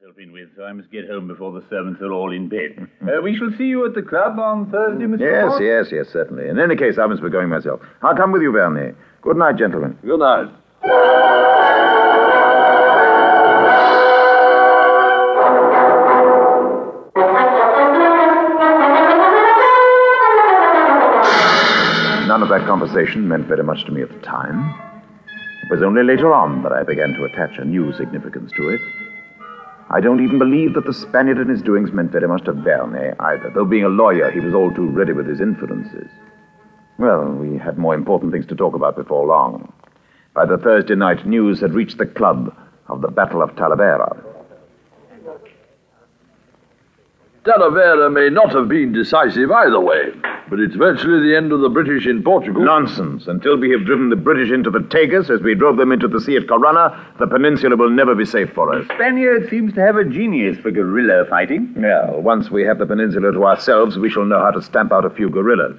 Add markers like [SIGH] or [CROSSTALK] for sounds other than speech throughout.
myself in with, so I must get home before the servants are all in bed. [LAUGHS] Uh, we shall see you at the club on Thursday, Mr. Yes, Ford? yes, yes, certainly. In any case, I must be going myself. I'll come with you, Vernier. Good night, gentlemen. Good night. None of that conversation meant very much to me at the time. It was only later on that I began to attach a new significance to it. I don't even believe that the Spaniard and his doings meant very much to Verne either, though being a lawyer, he was all too ready with his inferences. Well, we had more important things to talk about before long. By the Thursday night, news had reached the club of the Battle of Talavera. Talavera may not have been decisive either way, but it's virtually the end of the British in Portugal. Nonsense. Until we have driven the British into the Tagus as we drove them into the sea at Corunna, the peninsula will never be safe for us. The Spaniard seems to have a genius for guerrilla fighting. Well, once we have the peninsula to ourselves, we shall know how to stamp out a few guerrillas.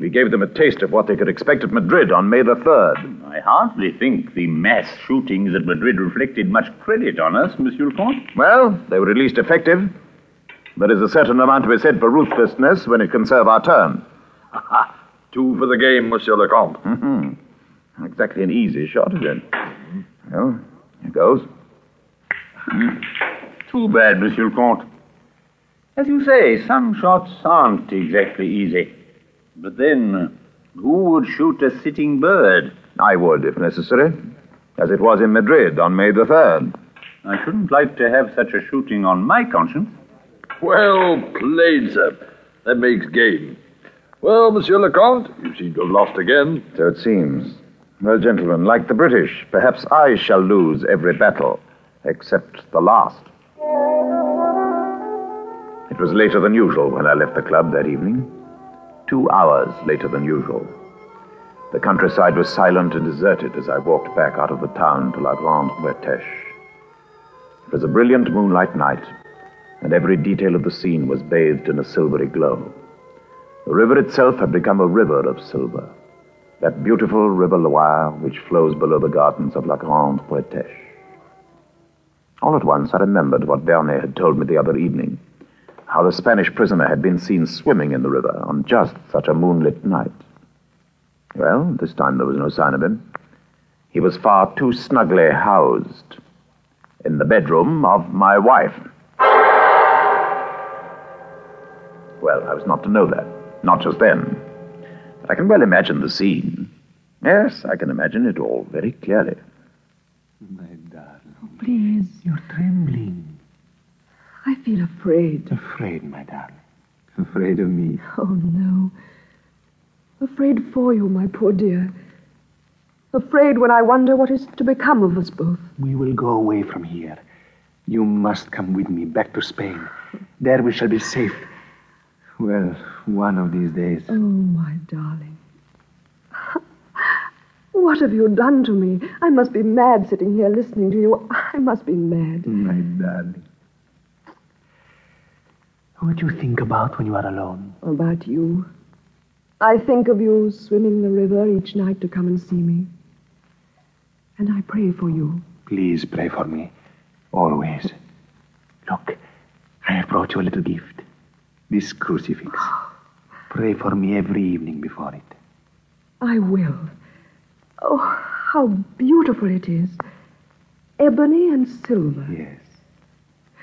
We gave them a taste of what they could expect at Madrid on May the 3rd. I hardly think the mass shootings at Madrid reflected much credit on us, Monsieur le Comte. Well, they were at least effective. There is a certain amount to be said for ruthlessness when it can serve our turn. Two for the game, Monsieur le Comte. Mm-hmm. Exactly an easy shot, is it? Well, here goes. Too bad, Monsieur le Comte. As you say, some shots aren't exactly easy. But then, who would shoot a sitting bird? I would, if necessary. As it was in Madrid on May the 3rd. I shouldn't like to have such a shooting on my conscience. Well played, sir. That makes game. Well, Monsieur le Comte, you seem to have lost again. So it seems. Well, gentlemen, like the British, perhaps I shall lose every battle, except the last. It was later than usual when I left the club that evening. Two hours later than usual. The countryside was silent and deserted as I walked back out of the town to La Grande Bretèche. It was a brilliant moonlight night, and every detail of the scene was bathed in a silvery glow. The river itself had become a river of silver. That beautiful river Loire which flows below the gardens of La Grande Bretèche. All at once I remembered what Vernet had told me the other evening. How the Spanish prisoner had been seen swimming in the river on just such a moonlit night. Well, this time there was no sign of him. He was far too snugly housed in the bedroom of my wife. Well, I was not to know that. Not just then. But I can well imagine the scene. Yes, I can imagine it all very clearly. My darling, oh, Please, you're trembling. I feel afraid. Afraid, my darling. Afraid of me. Oh, no. Afraid for you, my poor dear. Afraid when I wonder what is to become of us both. We will go away from here. You must come with me back to Spain. There we shall be safe. Well, one of these days. Oh, my darling. [LAUGHS] What have you done to me? I must be mad sitting here listening to you. I must be mad. My darling. What do you think about when you are alone? About you. I think of you swimming the river each night to come and see me. And I pray for you. Please pray for me. Always. Look, I have brought you a little gift. This crucifix. Pray for me every evening before it. I will. Oh, how beautiful it is. Ebony and silver. Yes.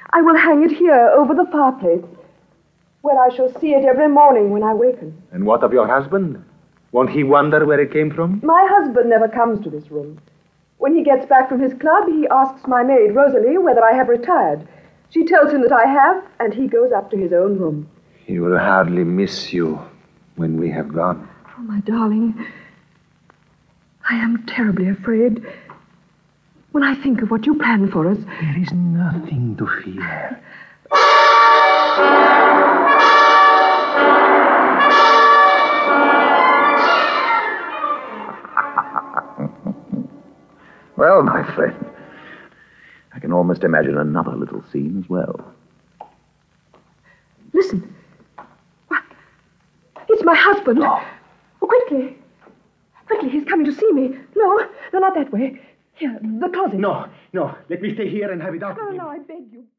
I will hang it here over the fireplace, where I shall see it every morning when I waken. And what of your husband? Won't he wonder where it came from? My husband never comes to this room. When he gets back from his club, he asks my maid, Rosalie, whether I have retired. She tells him that I have, and he goes up to his own room. He will hardly miss you when we have gone. Oh, my darling, I am terribly afraid. When I think of what you planned for us, There is nothing to fear. [LAUGHS] Well, my friend, I can almost imagine another little scene as well. listen. It's my husband. Oh, quickly. Quickly, he's coming to see me. No, no, not that way. Here, the closet. No, no. Let me stay here and have it out No, no. I beg you.